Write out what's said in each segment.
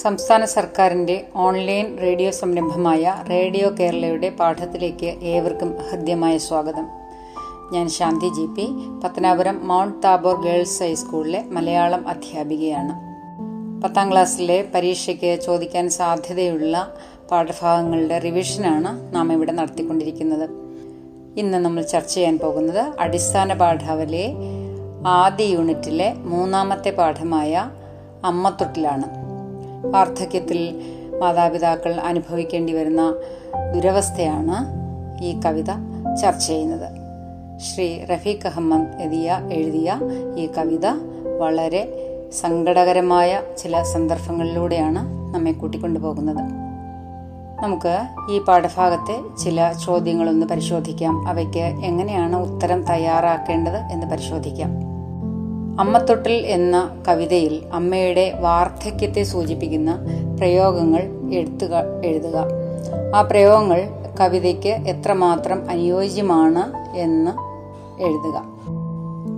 സംസ്ഥാന സർക്കാരിന്റെ online radio സംരംഭമായ റേഡിയോ കേരളയുടെ പാഠത്തിലേക്ക് ഏവർക്കും ഹൃദ്യമായ സ്വാഗതം. ഞാൻ Shanthi G P. Pathanapuram mount Tabor girls ഹൈസ്കൂളിലെ മലയാളം അധ്യാപികയാണ്. പത്താം ക്ലാസ്സിലെ പരീക്ഷയ്ക്ക് ചോദിക്കാൻ സാധ്യതയുള്ള പാഠഭാഗങ്ങളുടെ റിവിഷനാണ് നാം ഇവിടെ നടത്തിക്കൊണ്ടിരിക്കുന്നത്. ഇന്ന് നമ്മൾ ചർച്ച ചെയ്യാൻ പോകുന്നത് അടിസ്ഥാന പാഠാവലിയെ ആദ്യ യൂണിറ്റിലെ മൂന്നാമത്തെ പാഠമായ അമ്മത്തൊട്ടിലാണ് വാർദ്ധക്യത്തിൽ മാതാപിതാക്കൾ അനുഭവിക്കേണ്ടി വരുന്ന ദുരവസ്ഥയാണ് ഈ കവിത ചർച്ച ചെയ്യുന്നത്. ശ്രീ റഫീഖ് അഹമ്മദ് എതിയ എഴുതിയ ഈ കവിത വളരെ സങ്കടകരമായ ചില സന്ദർഭങ്ങളിലൂടെയാണ് നമ്മെ കൂട്ടിക്കൊണ്ടുപോകുന്നത്. നമുക്ക് ഈ പാഠഭാഗത്തെ ചില ചോദ്യങ്ങളൊന്ന് പരിശോധിക്കാം. അവയ്ക്ക് എങ്ങനെയാണ് ഉത്തരം തയ്യാറാക്കേണ്ടത് എന്ന് പരിശോധിക്കാം. അമ്മത്തൊട്ടിൽ എന്ന കവിതയിൽ അമ്മയുടെ വാർദ്ധക്യത്തെ സൂചിപ്പിക്കുന്ന പ്രയോഗങ്ങൾ എഴുത്തുക എഴുതുക. ആ പ്രയോഗങ്ങൾ കവിതയ്ക്ക് എത്രമാത്രം അനുയോജ്യമാണ് എന്ന് എഴുതുക.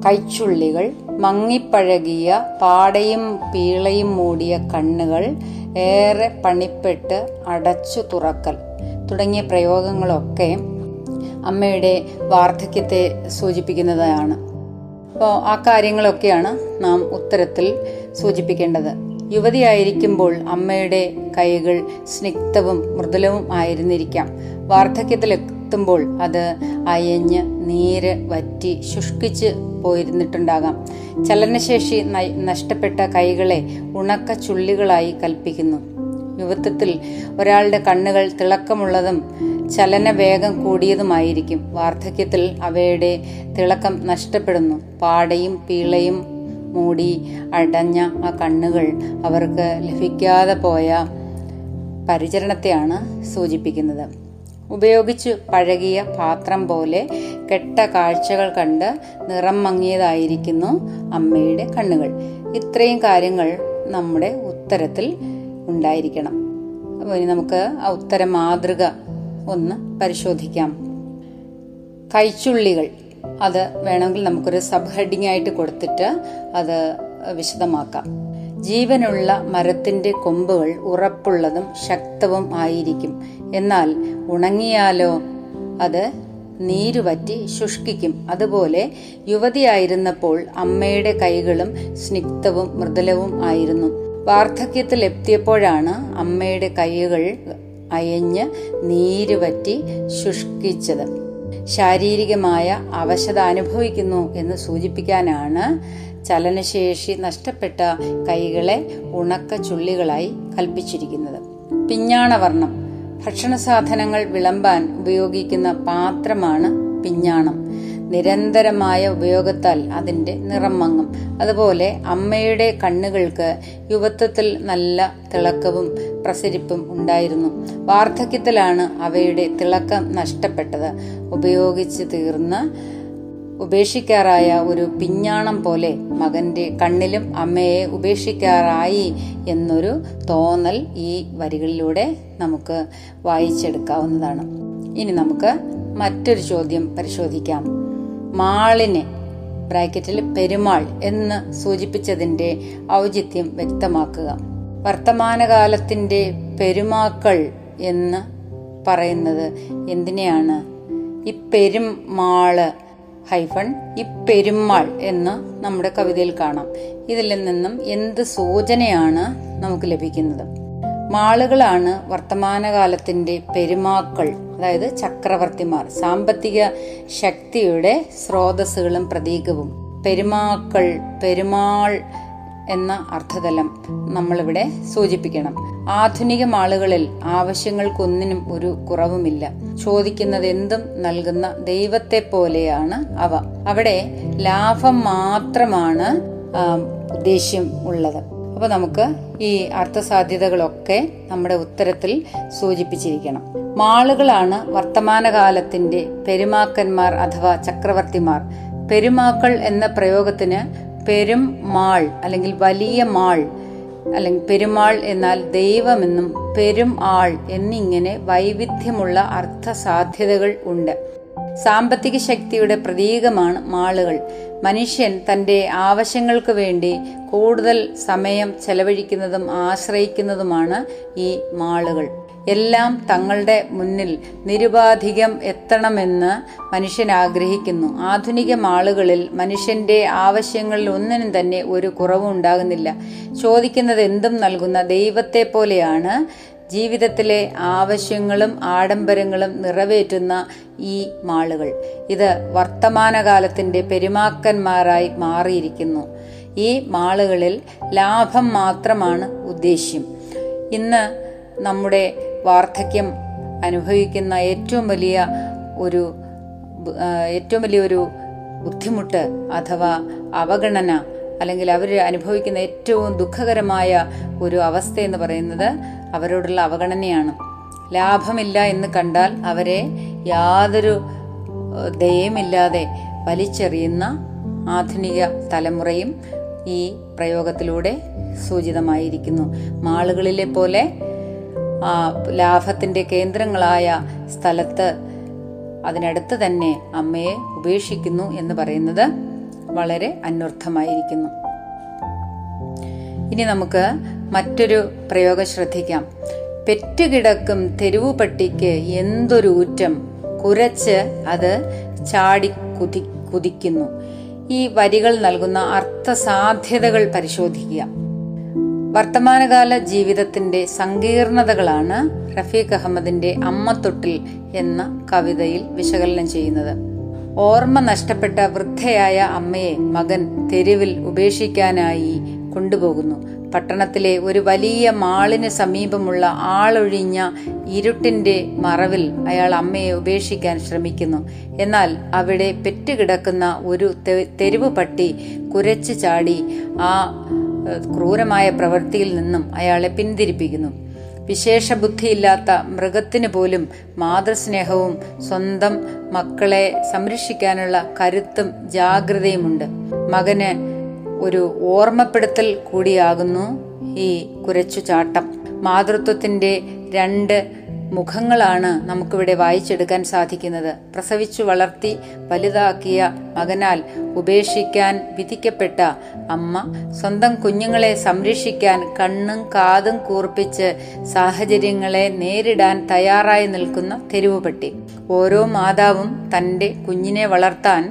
കൈച്ചുള്ളികൾ മങ്ങിപ്പഴകിയ പാടയും പീളയും മൂടിയ കണ്ണുകൾ ഏറെ പണിപ്പെട്ട് അടച്ചു തുറക്കൽ തുടങ്ങിയ പ്രയോഗങ്ങളൊക്കെ അമ്മയുടെ വാർദ്ധക്യത്തെ സൂചിപ്പിക്കുന്നതാണ്. അപ്പോൾ ആ കാര്യങ്ങളൊക്കെയാണ് നാം ഉത്തരത്തിൽ സൂചിപ്പിക്കേണ്ടത്. യുവതിയായിരിക്കുമ്പോൾ അമ്മയുടെ കൈകൾ സ്നിഗ്ധവും മൃദുലവും ആയിരുന്നിരിക്കാം. വാർദ്ധക്യത്തിലെത്തുമ്പോൾ അത് അയഞ്ഞ് നീര് വറ്റി ശുഷ്കിച്ച് പോയിരുന്നിട്ടുണ്ടാകാം. ചലനശേഷി നഷ്ടപ്പെട്ട കൈകളെ ഉണക്ക ചുള്ളികളായി കൽപ്പിക്കുന്നു. യുവത്വത്തിൽ ഒരാളുടെ കണ്ണുകൾ തിളക്കമുള്ളതും ചലനവേഗം കൂടിയതുമായിരിക്കും. വാർദ്ധക്യത്തിൽ അവയുടെ തിളക്കം നഷ്ടപ്പെടുന്നു. പാടയും പീളയും മൂടി അടഞ്ഞ ആ കണ്ണുകൾ അവർക്ക് ലഭിക്കാതെ പോയ പരിചരണത്തെയാണ് സൂചിപ്പിക്കുന്നത്. ഉപയോഗിച്ചു പഴകിയ പാത്രം പോലെ കെട്ട കാഴ്ചകൾ കണ്ട് നിറം മങ്ങിയതായിരിക്കുന്നു അമ്മയുടെ കണ്ണുകൾ. ഇത്രയും കാര്യങ്ങൾ നമ്മുടെ ഉത്തരത്തിൽ ഉണ്ടായിരിക്കണം. അപ്പോൾ ഇനി നമുക്ക് ആ ഉത്തര മാതൃക ഒന്ന് പരിശോധിക്കാം. കൈച്ചുള്ളികൾ. അത് വേണമെങ്കിൽ നമുക്കൊരു സബ് ഹെഡിങ് ആയിട്ട് കൊടുത്തിട്ട് അത് വിശദമാക്കാം. ജീവനുള്ള മരത്തിന്റെ കൊമ്പുകൾ ഉറപ്പുള്ളതും ശക്തവും ആയിരിക്കും. എന്നാൽ ഉണങ്ങിയാലോ? അത് നീരുവറ്റി ശുഷ്കിക്കും. അതുപോലെ യുവതിയായിരുന്നപ്പോൾ അമ്മയുടെ കൈകളും സ്നിഗ്ധവും മൃദുലവും ആയിരുന്നു. വാർദ്ധക്യത്തിൽ എത്തിയപ്പോഴാണ് അമ്മയുടെ കൈകൾ അയഞ്ഞ് നീര് പറ്റി ശുഷ്കിച്ചത്. ശാരീരികമായ അവശത അനുഭവിക്കുന്നു എന്ന് സൂചിപ്പിക്കാനാണ് ചലനശേഷി നഷ്ടപ്പെട്ട കൈകളെ ഉണക്ക ചുള്ളികളായി കൽപ്പിച്ചിരിക്കുന്നത്. പിഞ്ഞാണവർണം ഭക്ഷണ സാധനങ്ങൾ വിളമ്പാൻ ഉപയോഗിക്കുന്ന പാത്രമാണ് പിഞ്ഞാണം. നിരന്തരമായ ഉപയോഗത്താൽ അതിന്റെ നിറം മങ്ങും. അതുപോലെ അമ്മയുടെ കണ്ണുകൾക്ക് യുവത്വത്തിൽ നല്ല തിളക്കവും പ്രസരിപ്പും ഉണ്ടായിരുന്നു. വാർദ്ധക്യത്തിലാണ് അവയുടെ തിളക്കം നഷ്ടപ്പെട്ടത്. ഉപയോഗിച്ച് തീർന്ന ഉപേക്ഷിക്കാറായ ഒരു പിഞ്ഞാണം പോലെ മകന്റെ കണ്ണിലും അമ്മയെ ഉപേക്ഷിക്കാറായി എന്നൊരു തോന്നൽ ഈ വരികളിലൂടെ നമുക്ക് വായിച്ചെടുക്കാവുന്നതാണ്. ഇനി നമുക്ക് മറ്റൊരു ചോദ്യം പരിശോധിക്കാം. മാളിനെ ബ്രാക്കറ്റിൽ പെരുമാൾ എന്ന് സൂചിപ്പിച്ചതിന്റെ ഔചിത്യം വ്യക്തമാക്കുക. വർത്തമാനകാലത്തിന്റെ പെരുമാക്കൾ എന്ന് പറയുന്നത് എന്തിനെയാണ്? ഇപ്പെരുമാൾ പെരുമാൾ ഹൈഫൺ ഇപ്പെരുമാൾ പെരുമാൾ എന്ന് നമ്മുടെ കവിതയിൽ കാണാം. ഇതിൽ നിന്നും എന്ത് സൂചനയാണ് നമുക്ക് ലഭിക്കുന്നത്? മാളുകളാണ് വർത്തമാനകാലത്തിന്റെ പെരുമാക്കൾ അതായത് ചക്രവർത്തിമാർ സാമ്പത്തിക ശക്തിയുടെ സ്രോതസ്സുകളും പ്രതീകവും. പെരുമാക്കൾ പെരുമാൾ എന്ന അർത്ഥതലം നമ്മളിവിടെ സൂചിപ്പിക്കണം. ആധുനിക മാളുകളിൽ ആവശ്യങ്ങൾക്കൊന്നിനും ഒരു കുറവുമില്ല. ചോദിക്കുന്നത് എന്തും നൽകുന്ന ദൈവത്തെ പോലെയാണ് അവ. അവിടെ ലാഭം മാത്രമാണ് ഉദ്ദേശ്യം ഉള്ളത്. അപ്പോൾ നമുക്ക് ഈ അർത്ഥസാധ്യതകളൊക്കെ നമ്മുടെ ഉത്തരത്തിൽ സൂചിപ്പിച്ചിരിക്കണം. മാളുകളാണ് വർത്തമാനകാലത്തിന്റെ പെരുമാക്കന്മാർ അഥവാ ചക്രവർത്തിമാർ. പെരുമാക്കൾ എന്ന പ്രയോഗത്തിന് പെരും മാൾ അല്ലെങ്കിൽ വലിയ മാൾ അല്ലെങ്കിൽ പെരുമാൾ എന്നാൽ ദൈവമെന്നും പെരും ആൾ എന്നിങ്ങനെ വൈവിധ്യമുള്ള അർത്ഥസാധ്യതകൾ ഉണ്ട്. സാമ്പത്തിക ശക്തിയുടെ പ്രതീകമാണ് മാളുകൾ. മനുഷ്യൻ തന്റെ ആവശ്യങ്ങൾക്ക് വേണ്ടി കൂടുതൽ സമയം ചെലവഴിക്കുന്നതും ആശ്രയിക്കുന്നതുമാണ് ഈ മാളുകൾ. എല്ലാം തങ്ങളുടെ മുന്നിൽ നിരുപാധികം എത്തണമെന്ന് മനുഷ്യൻ ആഗ്രഹിക്കുന്നു. ആധുനിക മാളുകളിൽ മനുഷ്യന്റെ ആവശ്യങ്ങളിൽ ഒന്നിനും തന്നെ ഒരു കുറവും ഉണ്ടാകുന്നില്ല ചോദിക്കുന്നത് എന്തും നൽകുന്ന ദൈവത്തെ പോലെയാണ് ജീവിതത്തിലെ ആവശ്യങ്ങളും ആഡംബരങ്ങളും നിറവേറ്റുന്ന ഈ മാളുകൾ. ഇത് വർത്തമാനകാലത്തിന്റെ പെരുമാക്കന്മാരായി മാറിയിരിക്കുന്നു. ഈ മാളുകളിൽ ലാഭം മാത്രമാണ് ഉദ്ദേശ്യം. ഇന്ന് നമ്മുടെ വാർദ്ധക്യം അനുഭവിക്കുന്ന ഏറ്റവും വലിയ ഒരു ഏറ്റവും വലിയൊരു ബുദ്ധിമുട്ട് അഥവാ അവഗണന അല്ലെങ്കിൽ അവർ അനുഭവിക്കുന്ന ഏറ്റവും ദുഃഖകരമായ ഒരു അവസ്ഥ എന്ന് പറയുന്നത് അവരോടുള്ള അവഗണനയാണ്. ലാഭമില്ല എന്ന് കണ്ടാൽ അവരെ യാതൊരു ദയമില്ലാതെ വലിച്ചെറിയുന്ന ആധുനിക തലമുറയും ഈ പ്രയോഗത്തിലൂടെ സൂചിതമായിരിക്കുന്നു. മാളുകളിലെ പോലെ ലാഭത്തിന്റെ കേന്ദ്രങ്ങളായ സ്ഥലത്ത് അതിനടുത്ത് തന്നെ അമ്മയെ ഉപേക്ഷിക്കുന്നു എന്ന് പറയുന്നത് വളരെ അന്വർത്ഥമായിരിക്കുന്നു. ഇനി നമുക്ക് മറ്റൊരു പ്രയോഗം ശ്രദ്ധിക്കാം. പെറ്റുകിടക്കും തെരുവു പട്ടിക്ക് എന്തൊരു ഊറ്റം. കുരച്ച് അത് ചാടി കുതി കുതിക്കുന്നു. ഈ വരികൾ നൽകുന്ന അർത്ഥസാധ്യതകൾ പരിശോധിക്കുക. വർത്തമാനകാല ജീവിതത്തിന്റെ സങ്കീർണതകളാണ് റഫീഖ് അഹമ്മദിന്റെ അമ്മത്തൊട്ടിൽ എന്ന കവിതയിൽ വിശകലനം ചെയ്യുന്നത്. ഓർമ്മ നഷ്ടപ്പെട്ട വൃദ്ധയായ അമ്മയെ മകൻ തെരുവിൽ ഉപേക്ഷിക്കാനായി കൊണ്ടുപോകുന്നു. പട്ടണത്തിലെ ഒരു വലിയ മാളിന് സമീപമുള്ള ആളൊഴിഞ്ഞ ഇരുട്ടിന്റെ മറവിൽ അയാൾ അമ്മയെ ഉപേക്ഷിക്കാൻ ശ്രമിക്കുന്നു. എന്നാൽ അവിടെ പെറ്റുകിടക്കുന്ന ഒരു തെരുവ് പട്ടി കുരച്ചു ചാടി ആ ക്രൂരമായ പ്രവൃത്തിയിൽ നിന്നും അയാളെ പിന്തിരിപ്പിക്കുന്നു. വിശേഷ ബുദ്ധിയില്ലാത്ത മൃഗത്തിന് പോലും മാതൃസ്നേഹവും സ്വന്തം മക്കളെ സംരക്ഷിക്കാനുള്ള കരുത്തും ജാഗ്രതയുമുണ്ട്. മകന് ഒരു ഓർമ്മപ്പെടുത്തൽ കൂടിയാകുന്നു ഈ കുരച്ചുചാട്ടം മാതൃത്വത്തിന്റെ രണ്ട് മുഖങ്ങളാണ് നമുക്കിവിടെ വായിച്ചെടുക്കാൻ സാധിക്കുന്നത്. പ്രസവിച്ചു വളർത്തി വലുതാക്കിയ മകനാൽ ഉപേക്ഷിക്കാൻ വിധിക്കപ്പെട്ട അമ്മ സ്വന്തം കുഞ്ഞുങ്ങളെ സംരക്ഷിക്കാൻ കണ്ണും കാതും കൂർപ്പിച്ച് സാഹചര്യങ്ങളെ നേരിടാൻ തയ്യാറായി നിൽക്കുന്ന തെരുവുപട്ടി. ഓരോ മാതാവും തന്റെ കുഞ്ഞിനെ വളർത്താൻ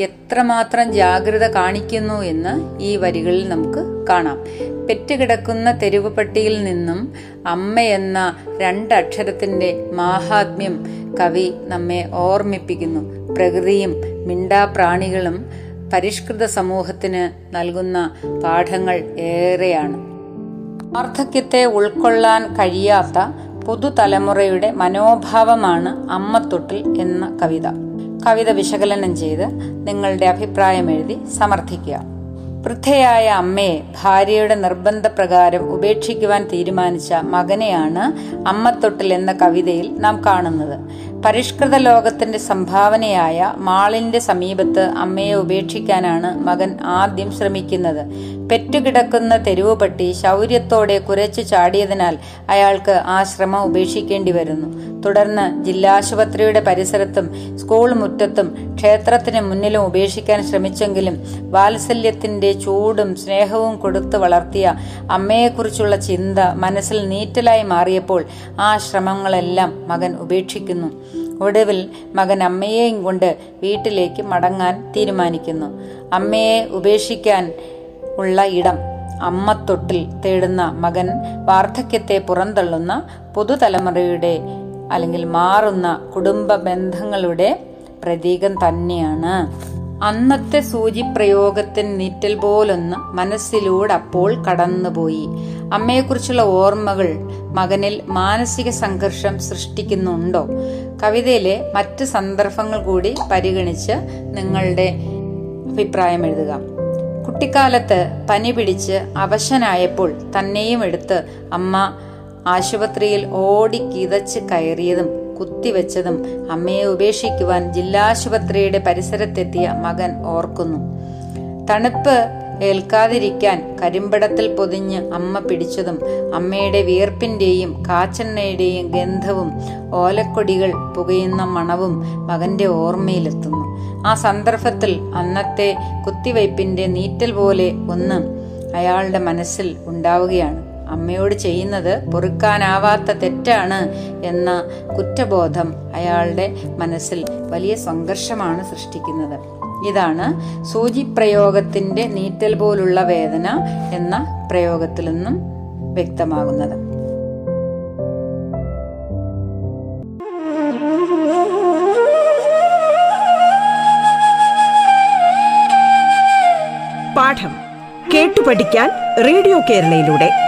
എത്രമാത്രം ജാഗ്രത കാണിക്കുന്നു എന്ന് ഈ വരികളിൽ നമുക്ക് കാണാം. പെറ്റുകിടക്കുന്ന തെരുവ് പട്ടിയിൽ നിന്നും അമ്മ എന്ന രണ്ടക്ഷരത്തിന്റെ മാഹാത്മ്യം കവി നമ്മെ ഓർമ്മിപ്പിക്കുന്നു. പ്രകൃതിയും മിണ്ടാപ്രാണികളും പരിഷ്കൃത സമൂഹത്തിന് നൽകുന്ന പാഠങ്ങൾ ഏറെയാണ്. വാർദ്ധക്യത്തെ ഉൾക്കൊള്ളാൻ കഴിയാത്ത പുതുതലമുറയുടെ മനോഭാവമാണ് അമ്മത്തൊട്ടിൽ എന്ന കവിത. കവിത വിശകലനം ചെയ്ത് നിങ്ങളുടെ അഭിപ്രായം എഴുതി സമർത്ഥിക്കുക. വൃദ്ധയായ അമ്മയെ ഭാര്യയുടെ നിർബന്ധപ്രകാരം ഉപേക്ഷിക്കുവാൻ തീരുമാനിച്ച മകനെയാണ് അമ്മത്തൊട്ടിൽ എന്ന കവിതയിൽ നാം കാണുന്നത്. പരിഷ്കൃത ലോകത്തിന്റെ സംഭാവനയായ മാളിന്റെ സമീപത്ത് അമ്മയെ ഉപേക്ഷിക്കാനാണ് മകൻ ആദ്യം ശ്രമിക്കുന്നത്. പെറ്റുകിടക്കുന്ന തെരുവുപട്ടി ശൗര്യത്തോടെ കുരച്ചു ചാടിയതിനാൽ അയാൾക്ക് ആ ശ്രമം ഉപേക്ഷിക്കേണ്ടി വരുന്നു. തുടർന്ന് ജില്ലാശുപത്രിയുടെ പരിസരത്തും സ്കൂൾ മുറ്റത്തും ക്ഷേത്രത്തിന് മുന്നിലും ഉപേക്ഷിക്കാൻ ശ്രമിച്ചെങ്കിലും വാത്സല്യത്തിന്റെ ചൂടും സ്നേഹവും കൊടുത്തു വളർത്തിയ അമ്മയെക്കുറിച്ചുള്ള ചിന്ത മനസ്സിൽ നീറ്റലായി മാറിയപ്പോൾ ആ ശ്രമങ്ങളെല്ലാം മകൻ ഉപേക്ഷിക്കുന്നു. ഒടുവിൽ മകൻ അമ്മയെയും കൊണ്ട് വീട്ടിലേക്ക് മടങ്ങാൻ തീരുമാനിക്കുന്നു. അമ്മയെ ഉപേക്ഷിക്കാൻ ഉള്ള ഇടം അമ്മത്തൊട്ടിൽ തേടുന്ന മകൻ വാർദ്ധക്യത്തെ പുറന്തള്ളുന്ന പുതുതലമുറയുടെ അല്ലെങ്കിൽ മാറുന്ന കുടുംബ ബന്ധങ്ങളുടെ പ്രതീകം തന്നെയാണ്. അന്നത്തെ സൂചിപ്രയോഗത്തിന് നീറ്റൽ പോലൊന്ന് മനസ്സിലൂടെ അപ്പോൾ കടന്നുപോയി. അമ്മയെക്കുറിച്ചുള്ള ഓർമ്മകൾ മകനിൽ മാനസിക സംഘർഷം സൃഷ്ടിക്കുന്നുണ്ടോ? കവിതയിലെ മറ്റ് സന്ദർഭങ്ങൾ കൂടി പരിഗണിച്ച് നിങ്ങളുടെ അഭിപ്രായം എഴുതുക. കുട്ടിക്കാലത്ത് പനി പിടിച്ച് അവശനായപ്പോൾ തന്നെയും എടുത്ത് അമ്മ ആശുപത്രിയിൽ ഓടി കിതച്ച് കയറിയതും കുത്തിവെച്ചതും അമ്മയെ ഉപേക്ഷിക്കുവാൻ ജില്ലാശുപത്രിയുടെ പരിസരത്തെത്തിയ മകൻ ഓർക്കുന്നു. തണുപ്പ് ഏൽക്കാതിരിക്കാൻ കരിമ്പടത്തിൽ പൊതിഞ്ഞ് അമ്മ പിടിച്ചതും അമ്മയുടെ വിയർപ്പിന്റെയും കാച്ചെണ്ണയുടെയും ഗന്ധവും ഓലക്കൊടികൾ പുകയുന്ന മണവും മകന്റെ ഓർമ്മയിലെത്തുന്നു. ആ സന്ദർഭത്തിൽ അന്നത്തെ കുത്തിവയ്പ്പിന്റെ നീറ്റൽ പോലെ ഒന്ന് അയാളുടെ മനസ്സിൽ ഉണ്ടാവുകയാണ്. അമ്മയോട് ചെയ്യുന്നത് പൊറുക്കാനാവാത്ത തെറ്റാണ് എന്ന കുറ്റബോധം അയാളുടെ മനസ്സിൽ വലിയ സംഘർഷമാണ് സൃഷ്ടിക്കുന്നത്. ഇതാണ് സൂചി പ്രയോഗത്തിന്റെ നീറ്റൽ പോലുള്ള വേദന എന്ന പ്രയോഗത്തിൽ നിന്നും വ്യക്തമാകുന്നത്. പാഠം കേട്ടു പഠിക്കാൻ റേഡിയോ കേരളയിലൂടെ.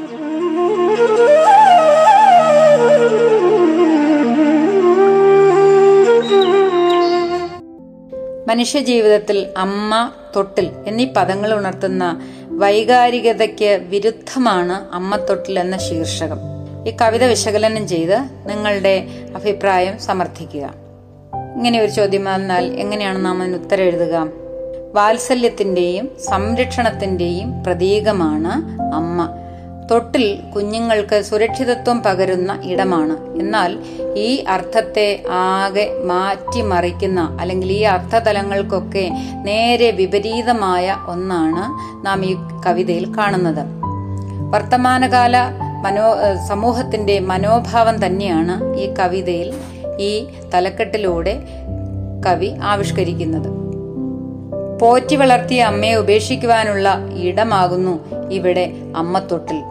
മനുഷ്യജീവിതത്തിൽ അമ്മ തൊട്ടിൽ എന്നീ പദങ്ങൾ ഉണർത്തുന്ന വൈകാരികതയ്ക്ക് വിരുദ്ധമാണ് അമ്മ തൊട്ടിൽ എന്ന ശീർഷകം. ഈ കവിത വിശകലനം ചെയ്ത് നിങ്ങളുടെ അഭിപ്രായം സമർത്ഥിക്കുക. ഇങ്ങനെ ഒരു ചോദ്യം വന്നാൽ എങ്ങനെയാണ് നാം അതിന് ഉത്തരം എഴുതുക? വാത്സല്യത്തിന്റെയും സംരക്ഷണത്തിന്റെയും പ്രതീകമാണ് അമ്മ. തൊട്ടിൽ കുഞ്ഞുങ്ങൾക്ക് സുരക്ഷിതത്വം പകരുന്ന ഇടമാണ്. എന്നാൽ ഈ അർത്ഥത്തെ ആകെ മാറ്റിമറിക്കുന്ന അല്ലെങ്കിൽ ഈ അർത്ഥതലങ്ങൾക്കൊക്കെ നേരെ വിപരീതമായ ഒന്നാണ് നാം ഈ കവിതയിൽ കാണുന്നത്. വർത്തമാനകാല മനോ സമൂഹത്തിന്റെ മനോഭാവം തന്നെയാണ് ഈ കവിതയിൽ ഈ തലക്കെട്ടിലൂടെ കവി ആവിഷ്കരിക്കുന്നത്. പോറ്റി വളർത്തിയ അമ്മയെ ഉപേക്ഷിക്കുവാനുള്ള ഇടമാകുന്നു ഇവിടെ അമ്മത്തൊട്ടിൽ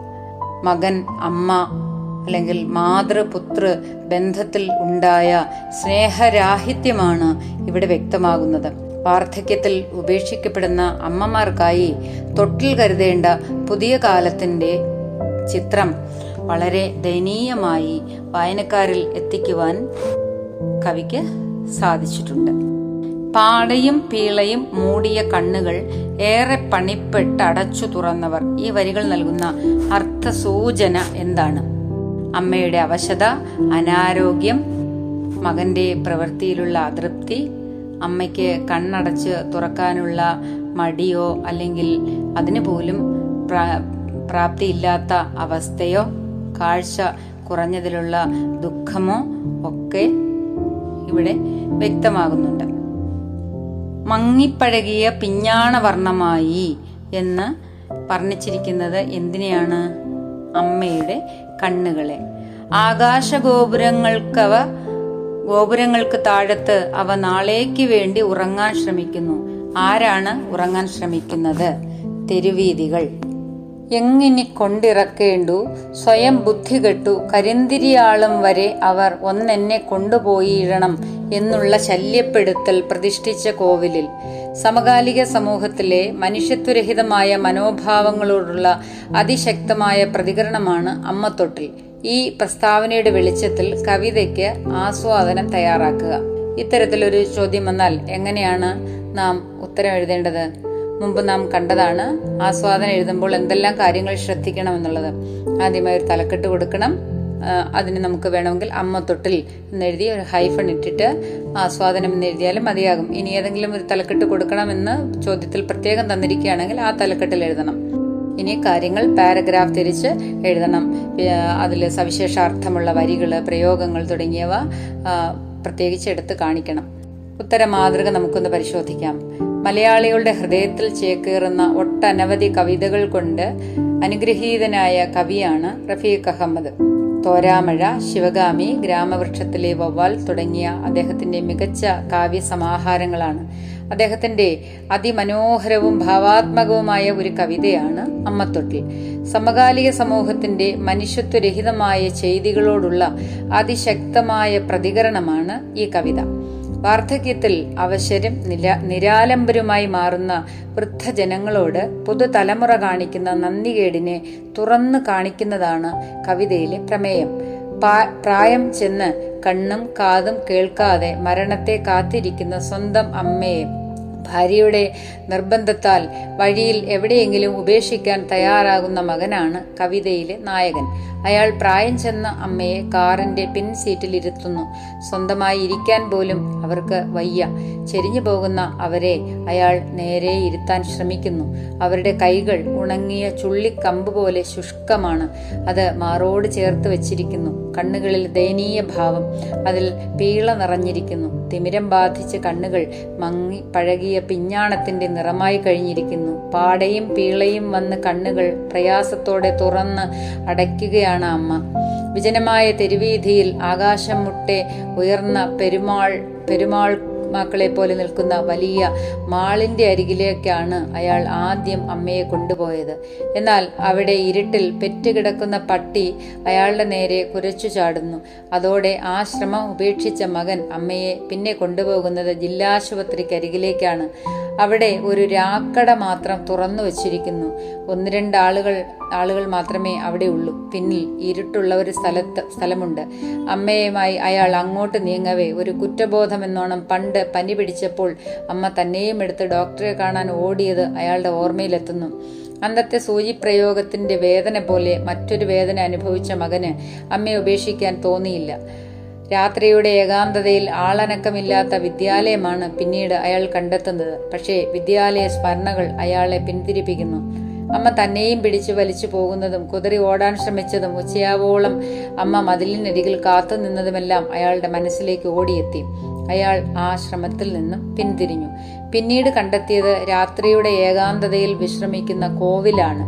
മകൻ അമ്മ അല്ലെങ്കിൽ മാതൃപുത്ര ബന്ധത്തിൽ ഉണ്ടായ സ്നേഹരാഹിത്യമാണ് ഇവിടെ വ്യക്തമാകുന്നത്. വാർദ്ധക്യത്തിൽ ഉപേക്ഷിക്കപ്പെടുന്ന അമ്മമാർക്കായി തൊട്ടിൽ കരുതേണ്ട പുതിയ കാലത്തിന്റെ ചിത്രം വളരെ ദയനീയമായി വായനക്കാരിൽ എത്തിക്കുവാൻ കവിക്ക് സാധിച്ചിട്ടുണ്ട്. പാടയും പീളയും മൂടിയ കണ്ണുകൾ ഏറെ പണിപ്പെട്ട് അടച്ചു തുറന്നവർ ഈ വരികൾ നൽകുന്ന അർത്ഥസൂചന എന്താണ്? അമ്മയുടെ അവശത അനാരോഗ്യം മകന്റെ പ്രവൃത്തിയിലുള്ള അതൃപ്തി അമ്മയ്ക്ക് കണ്ണടച്ച് തുറക്കാനുള്ള മടിയോ അല്ലെങ്കിൽ അതിന് പോലും പ്രാപ്തിയില്ലാത്ത അവസ്ഥയോ കാഴ്ച കുറഞ്ഞതിലുള്ള ദുഃഖമോ ഒക്കെ ഇവിടെ വ്യക്തമാകുന്നുണ്ട്. മങ്ങിപ്പഴകിയ പിഞ്ഞാണ വർണമായി എന്ന് വർണിച്ചിരിക്കുന്നത് എന്തിനെയാണ്? അമ്മയുടെ കണ്ണുകളെ. ആകാശഗോപുരങ്ങൾക്കവ ഗോപുരങ്ങൾക്ക് താഴത്ത് അവ നാളേക്ക് വേണ്ടി ഉറങ്ങാൻ ശ്രമിക്കുന്നു. ആരാണ് ഉറങ്ങാൻ ശ്രമിക്കുന്നത്? തെരുവീതികൾ എങ്ങിനി കൊണ്ടിറക്കേണ്ടു? സ്വയം ബുദ്ധി കെട്ടു. കരിന്തിരിയാളം വരെ അവർ ഒന്നെന്നെ കൊണ്ടുപോയിടണം എന്നുള്ള ശല്യപ്പെടുത്തൽ പ്രതിഷ്ഠിച്ച കോവിലിൽ. സമകാലിക സമൂഹത്തിലെ മനുഷ്യത്വരഹിതമായ മനോഭാവങ്ങളോടുള്ള അതിശക്തമായ പ്രതികരണമാണ് അമ്മത്തൊട്ടിൽ. ഈ പ്രസ്താവനയുടെ വെളിച്ചത്തിൽ കവിതയ്ക്ക് ആസ്വാദനം തയ്യാറാക്കുക. ഇത്തരത്തിലൊരു ചോദ്യം വന്നാൽ എങ്ങനെയാണ് നാം ഉത്തരം എഴുതേണ്ടത്? മുമ്പ് നാം കണ്ടതാണ് ആസ്വാദനം എഴുതുമ്പോൾ എന്തെല്ലാം കാര്യങ്ങൾ ശ്രദ്ധിക്കണം എന്നുള്ളത്. ആദ്യമായി ഒരു തലക്കെട്ട് കൊടുക്കണം. അതിന് നമുക്ക് വേണമെങ്കിൽ അമ്മ തൊട്ടിൽ എന്നെഴുതി ഒരു ഹൈഫൺ ഇട്ടിട്ട് ആസ്വാദനം എന്ന് എഴുതിയാലും മതിയാകും. ഇനി ഏതെങ്കിലും ഒരു തലക്കെട്ട് കൊടുക്കണമെന്ന് ചോദ്യത്തിൽ പ്രത്യേകം തന്നിരിക്കുകയാണെങ്കിൽ ആ തലക്കെട്ടിൽ എഴുതണം. ഇനി കാര്യങ്ങൾ പാരഗ്രാഫ് തിരിച്ച് എഴുതണം. അതിൽ സവിശേഷാർത്ഥമുള്ള വരികൾ പ്രയോഗങ്ങൾ തുടങ്ങിയവ പ്രത്യേകിച്ച് എടുത്ത് കാണിക്കണം. ഉത്തര മാതൃക നമുക്കൊന്ന് പരിശോധിക്കാം. മലയാളികളുടെ ഹൃദയത്തിൽ ചേക്കേറുന്ന ഒട്ടനവധി കവിതകൾ കൊണ്ട് അനുഗ്രഹീതനായ കവിയാണ് റഫീഖ് അഹമ്മദ്. തോരാമഴ ശിവഗാമി ഗ്രാമവൃക്ഷത്തിലെ വവ്വാൽ തുടങ്ങിയ അദ്ദേഹത്തിന്റെ മികച്ച കാവ്യസമാഹാരങ്ങളാണ്. അദ്ദേഹത്തിന്റെ അതിമനോഹരവും ഭാവാത്മകവുമായ ഒരു കവിതയാണ് അമ്മത്തൊട്ടിൽ. സമകാലിക സമൂഹത്തിന്റെ മനുഷ്യത്വരഹിതമായ ചെയ്തികളോടുള്ള അതിശക്തമായ പ്രതികരണമാണ് ഈ കവിത. വാർദ്ധക്യത്തിൽ അവശരും നില നിരാലംബരുമായി മാറുന്ന വൃദ്ധജനങ്ങളോട് പുതുതലമുറ കാണിക്കുന്ന നന്ദികേടിനെ തുറന്നു കാണിക്കുന്നതാണ് കവിതയിലെ പ്രമേയം. പ്രായം ചെന്ന് കണ്ണും കാതും കേൾക്കാതെ മരണത്തെ കാത്തിരിക്കുന്ന സ്വന്തം അമ്മയെ ഭാര്യയുടെ നിർബന്ധത്താൽ വഴിയിൽ എവിടെയെങ്കിലും ഉപേക്ഷിക്കാൻ തയ്യാറാകുന്ന മകനാണ് കവിതയിലെ നായകൻ. അയാൾ പ്രായം ചെന്ന അമ്മയെ കാറിന്റെ പിൻ സീറ്റിൽ ഇരുത്തുന്നു സ്വന്തമായി ഇരിക്കാൻ പോലും അവർക്ക് വയ്യ. ചെരിഞ്ഞു പോകുന്ന അവരെ അയാൾ നേരെ ഇരുത്താൻ ശ്രമിക്കുന്നു. അവരുടെ കൈകൾ ഉണങ്ങിയ ചുള്ളിക്കമ്പ് പോലെ ശുഷ്കമാണ്. അത് മാറോട് ചേർത്ത് വെച്ചിരിക്കുന്നു. കണ്ണുകളിൽ ദയനീയ ഭാവം. അതിൽ പീള നിറഞ്ഞിരിക്കുന്നു. തിമിരം ബാധിച്ച കണ്ണുകൾ മങ്ങി പഴകിയ പിഞ്ഞാണത്തിന്റെ നിറമായി കഴിഞ്ഞിരിക്കുന്നു. പാടയും പീളയും വന്ന് കണ്ണുകൾ പ്രയാസത്തോടെ തുറന്ന് അടയ്ക്കുകയാണ് അമ്മ. വിജനമായ തെരുവീതിയിൽ ആകാശം മുട്ടെ ഉയർന്ന പെരുമാൾ പെരുമാൾ മക്കളെ പോലെ നിൽക്കുന്ന വലിയ മാളിന്റെ അരികിലേക്കാണ് അയാൾ ആദ്യം അമ്മയെ കൊണ്ടുപോയത്. എന്നാൽ അവിടെ ഇരുട്ടിൽ പെറ്റുകിടക്കുന്ന പട്ടി അയാളുടെ നേരെ കുരച്ചു ചാടുന്നു. അതോടെ ആ ശ്രമം ഉപേക്ഷിച്ച മകൻ അമ്മയെ പിന്നെ കൊണ്ടുപോകുന്നത് ജില്ലാശുപത്രിക്കരികിലേക്കാണ്. അവിടെ ഒരു രാക്കട മാത്രം തുറന്നു വച്ചിരിക്കുന്നു. ഒന്ന് രണ്ട് ആളുകൾ ആളുകൾ മാത്രമേ അവിടെ ഉള്ളൂ. പിന്നിൽ ഇരുട്ടുള്ള ഒരു സ്ഥലത്ത് സ്ഥലമുണ്ട്. അമ്മയുമായി അയാൾ അങ്ങോട്ട് നീങ്ങവേ. ഒരു കുറ്റബോധം എന്നോണം പണ്ട് പനി പിടിച്ചപ്പോൾ അമ്മ തന്നെയും എടുത്ത് ഡോക്ടറെ കാണാൻ ഓടിയത് അയാളുടെ ഓർമ്മയിലെത്തുന്നു. അന്നത്തെ സൂചിപ്രയോഗത്തിന്റെ വേദന പോലെ മറ്റൊരു വേദന അനുഭവിച്ച മകന് അമ്മയെ ഉപേക്ഷിക്കാൻ തോന്നിയില്ല. രാത്രിയുടെ ഏകാന്തതയിൽ ആളനക്കമില്ലാത്ത വിദ്യാലയമാണ് പിന്നീട് അയാൾ കണ്ടെത്തുന്നത്. പക്ഷേ വിദ്യാലയ സ്മരണകൾ അയാളെ പിന്തിരിപ്പിക്കുന്നു. അമ്മ തന്നെയും പിടിച്ചു വലിച്ചു പോകുന്നതും കുതിരി ഓടാൻ ശ്രമിച്ചതും ഉച്ചയാവോളം അമ്മ മതിലിനരികിൽ കാത്തു നിന്നതുമെല്ലാം അയാളുടെ മനസ്സിലേക്ക് ഓടിയെത്തി. അയാൾ ആ ശ്രമത്തിൽ നിന്നും പിന്തിരിഞ്ഞു. പിന്നീട് കണ്ടെത്തിയത് രാത്രിയുടെ ഏകാന്തതയിൽ വിശ്രമിക്കുന്ന കോവിലാണ്.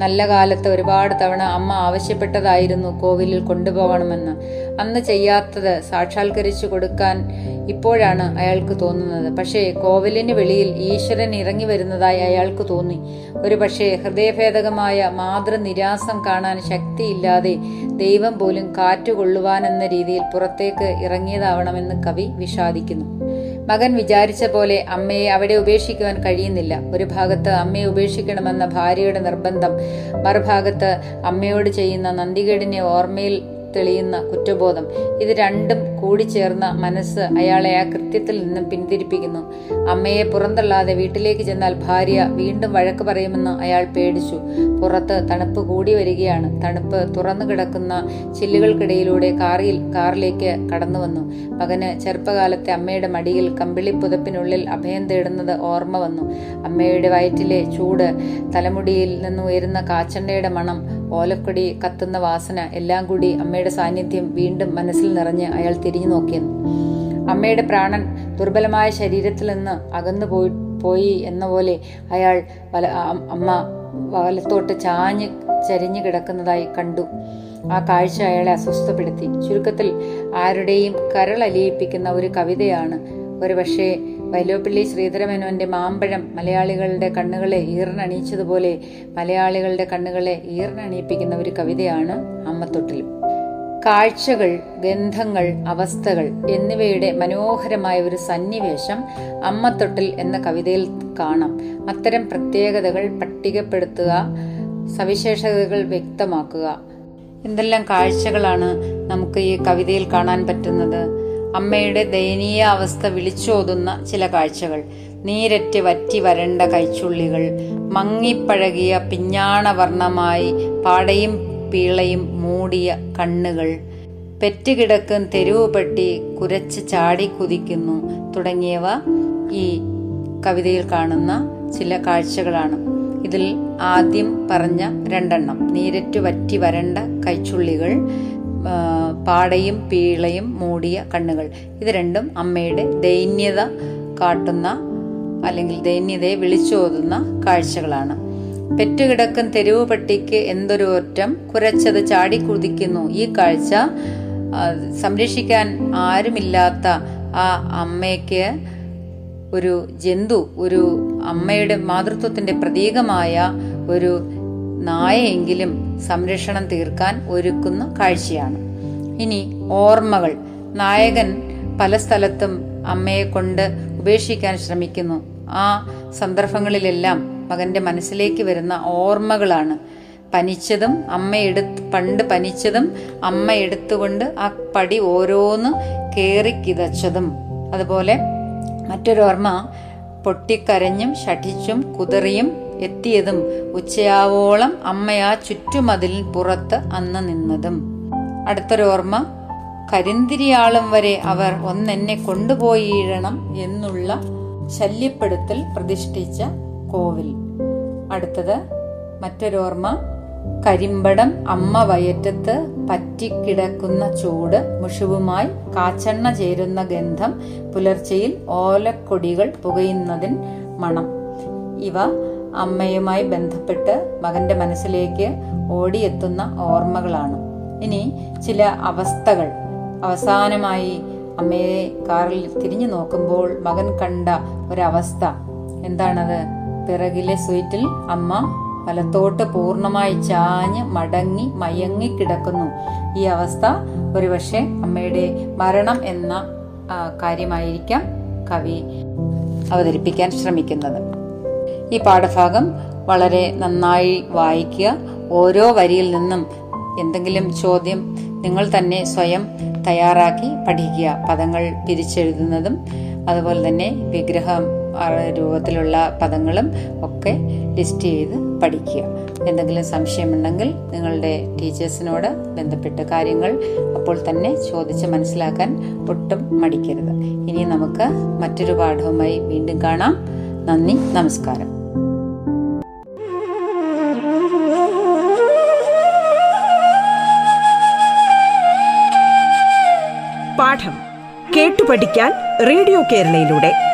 നല്ല കാലത്ത് ഒരുപാട് തവണ അമ്മ ആവശ്യപ്പെട്ടതായിരുന്നു കോവിലിൽ കൊണ്ടുപോകണമെന്ന്. അന്ന് ചെയ്യാത്തത് സാക്ഷാത്കരിച്ചു കൊടുക്കാൻ ഇപ്പോഴാണ് അയാൾക്ക് തോന്നുന്നത്. പക്ഷേ കോവിലിന് വെളിയിൽ ഈശ്വരൻ ഇറങ്ങി വരുന്നതായി അയാൾക്ക് തോന്നി. ഒരു പക്ഷേ ഹൃദയഭേദകമായ മാതൃനിരാസം കാണാൻ ശക്തിയില്ലാതെ ദൈവം പോലും കാറ്റുകൊള്ളുവാനെന്ന രീതിയിൽ പുറത്തേക്ക് ഇറങ്ങിയതാവണമെന്ന് കവി വിഷാദിക്കുന്നു. മകൻ വിചാരിച്ച പോലെ അമ്മയെ അവിടെ ഉപേക്ഷിക്കുവാൻ കഴിയുന്നില്ല. ഒരു ഭാഗത്ത് അമ്മയെ ഉപേക്ഷിക്കണമെന്ന ഭാര്യയുടെ നിർബന്ധം മറുഭാഗത്ത് അമ്മയോട് ചെയ്യുന്ന നന്ദികേടിനെ ഓർമ്മയിൽ തെളിയുന്ന കുറ്റബോധം. ഇത് രണ്ടും കൂടിച്ചേർന്ന മനസ്സ് അയാളെ ആ കൃത്യത്തിൽ നിന്നും പിന്തിരിപ്പിക്കുന്നു. അമ്മയെ പുറന്തള്ളാതെ വീട്ടിലേക്ക് ചെന്നാൽ ഭാര്യ വീണ്ടും വഴക്ക് പറയുമെന്ന് അയാൾ പേടിച്ചു. പുറത്ത് തണുപ്പ് കൂടി വരികയാണ്. തണുപ്പ് തുറന്നു കിടക്കുന്ന ചില്ലുകൾക്കിടയിലൂടെ കാറിൽ കാറിലേക്ക് കടന്നു വന്നു. മകന് ചെറുപ്പകാലത്തെ അമ്മയുടെ മടിയിൽ കമ്പിളി പുതപ്പിനുള്ളിൽ അഭയം തേടുന്നത് ഓർമ്മ വന്നു. അമ്മയുടെ വയറ്റിലെ ചൂട് തലമുടിയിൽ നിന്ന് ഉയരുന്ന കാച്ചണ്ടയുടെ മണം ഓലക്കൊടി കത്തുന്ന വാസന എല്ലാം കൂടി അമ്മയുടെ സാന്നിധ്യം വീണ്ടും മനസ്സിൽ നിറഞ്ഞ് അയാൾ തിരിഞ്ഞു നോക്കിയെന്നു. അമ്മയുടെ പ്രാണൻ ദുർബലമായ ശരീരത്തിൽ നിന്ന് അകന്നു പോയി പോയി എന്ന പോലെ അയാൾ അമ്മ വലത്തോട്ട് ചാഞ്ഞ് ചരിഞ്ഞു കിടക്കുന്നതായി കണ്ടു. ആ കാഴ്ച അയാളെ അസ്വസ്ഥപ്പെടുത്തി. ചുരുക്കത്തിൽ ആരുടെയും കരൾ അലിയിപ്പിക്കുന്ന ഒരു കവിതയാണ് ഒരുപക്ഷെ വൈലോപ്പിള്ളി ശ്രീധരമേനോന്റെ മാമ്പഴം മലയാളികളുടെ കണ്ണുകളെ ഈർണണിയിച്ചതുപോലെ മലയാളികളുടെ കണ്ണുകളെ ഈർണണിയിപ്പിക്കുന്ന ഒരു കവിതയാണ് അമ്മത്തൊട്ടിലും കാഴ്ചകൾ ഗന്ധങ്ങൾ അവസ്ഥകൾ എന്നിവയുടെ മനോഹരമായ ഒരു സന്നിവേശം അമ്മത്തൊട്ടിൽ എന്ന കവിതയിൽ കാണാം. അത്തരം പ്രത്യേകതകൾ പട്ടികപ്പെടുത്തുക സവിശേഷതകൾ വ്യക്തമാക്കുക. എന്തെല്ലാം കാഴ്ചകളാണ് നമുക്ക് ഈ കവിതയിൽ കാണാൻ പറ്റുന്നത്? അമ്മയുടെ ദയനീയ അവസ്ഥ വിളിച്ചോതുന്ന ചില കാഴ്ചകൾ. നീരറ്റ് വറ്റി വരണ്ട കൈച്ചുള്ളികൾ. മങ്ങിപ്പഴകിയ പിഞ്ഞാണവർണമായി പാടയും പീളയും മൂടിയ കണ്ണുകൾ. പെറ്റുകിടക്കും തെരുവ് പെട്ടി കുരച്ച് ചാടി കുതിക്കുന്നു തുടങ്ങിയവ ഈ കവിതയിൽ കാണുന്ന ചില കാഴ്ചകളാണ്. ഇതിൽ ആദ്യം പറഞ്ഞ രണ്ടെണ്ണം. നീരറ്റു വറ്റി വരണ്ട കൈച്ചുള്ളികൾ. പാടയും പീളയും മൂടിയ കണ്ണുകൾ. ഇത് രണ്ടും അമ്മയുടെ ദൈന്യത കാട്ടുന്ന അല്ലെങ്കിൽ ദൈന്യതയെ വിളിച്ചോതുന്ന കാഴ്ചകളാണ്. പെറ്റുകിടക്കും തെരുവ് പട്ടിക്ക് എന്തൊരു ഒറ്റം. കുരച്ചത് ചാടിക്കുതിക്കുന്നു ഈ കാഴ്ച സംരക്ഷിക്കാൻ ആരുമില്ലാത്ത ആ അമ്മയ്ക്ക് ഒരു ജന്തു ഒരു അമ്മയുടെ മാതൃത്വത്തിന്റെ പ്രതീകമായ ഒരു നായയെങ്കിലും സംരക്ഷണം തീർക്കാൻ ഒരുക്കുന്ന കാഴ്ചയാണ്. ഇനി ഓർമ്മകൾ. നായകൻ പല സ്ഥലത്തും അമ്മയെ കൊണ്ട് ഉപേക്ഷിക്കാൻ ശ്രമിക്കുന്നു. ആ സന്ദർഭങ്ങളിലെല്ലാം മകന്റെ മനസ്സിലേക്ക് വരുന്ന ഓർമ്മകളാണ്. പനിച്ചതും അമ്മ എടുത്ത് പണ്ട് പനിച്ചതും അമ്മ എടുത്തുകൊണ്ട് ആ പടി ഓരോന്ന് കേറി കിതച്ചതും. അതുപോലെ മറ്റൊരോർമ്മ പൊട്ടിക്കരഞ്ഞും ഷഠിച്ചും കുതറിയും എത്തിയതും ഉച്ചയാവോളം അമ്മയാ ചുറ്റുമതിൽ പുറത്ത് അന്ന് നിന്നതും. അടുത്തൊരോർമ്മ കരിന്തിരിയാളും വരെ അവർ ഒന്നെന്നെ കൊണ്ടുപോയിടണം എന്നുള്ള ശല്യപ്പെടുത്തൽ പ്രതിഷ്ഠിച്ച കോവിൽ. അടുത്തത് മറ്റൊരോർമ്മ കരിമ്പടം അമ്മ വയറ്റത്ത് പറ്റിക്കിടക്കുന്ന ചൂട് മുഷുവുമായി കാച്ചെണ്ണ ചേരുന്ന ഗന്ധം പുലർച്ചയിൽ ഓലക്കൊടികൾ പുകയുന്നതിൻ മണം. ഇവ അമ്മയുമായി ബന്ധപ്പെട്ട് മകന്റെ മനസ്സിലേക്ക് ഓടിയെത്തുന്ന ഓർമ്മകളാണ്. ഇനി ചില അവസ്ഥകൾ. അവസാനമായി അമ്മയെ കാറിൽ തിരിഞ്ഞു നോക്കുമ്പോൾ മകൻ കണ്ട ഒരവസ്ഥ. എന്താണത്? പിറകിലെ സ്വീറ്റിൽ അമ്മ വലത്തോട്ട് പൂർണമായി ചാഞ്ഞ് മടങ്ങി മയങ്ങി കിടക്കുന്നു. ഈ അവസ്ഥ ഒരുപക്ഷെ അമ്മയുടെ മരണം എന്ന കാര്യമായിരിക്കാം കവി അവതരിപ്പിക്കാൻ ശ്രമിക്കുന്നത്. ഈ പാഠഭാഗം വളരെ നന്നായി വായിക്കുക. ഓരോ വരിയിൽ നിന്നും എന്തെങ്കിലും ചോദ്യം നിങ്ങൾ തന്നെ സ്വയം തയ്യാറാക്കി പഠിക്കുക. പദങ്ങൾ പിരിച്ചെഴുതുന്നതും അതുപോലെ തന്നെ വിഗ്രഹം രൂപത്തിലുള്ള പദങ്ങളും ഒക്കെ ലിസ്റ്റ് ചെയ്ത് പഠിക്കുക. എന്തെങ്കിലും സംശയമുണ്ടെങ്കിൽ നിങ്ങളുടെ ടീച്ചേഴ്സിനോട് ബന്ധപ്പെട്ട കാര്യങ്ങൾ അപ്പോൾ തന്നെ ചോദിച്ച് മനസ്സിലാക്കാൻ ഒട്ടും മടിക്കരുത്. ഇനി നമുക്ക് മറ്റൊരു പാഠവുമായി വീണ്ടും കാണാം. നന്ദി നമസ്കാരം. പാഠം കേട്ടു പഠിക്കാൻ റേഡിയോ കേരളയിലൂടെ.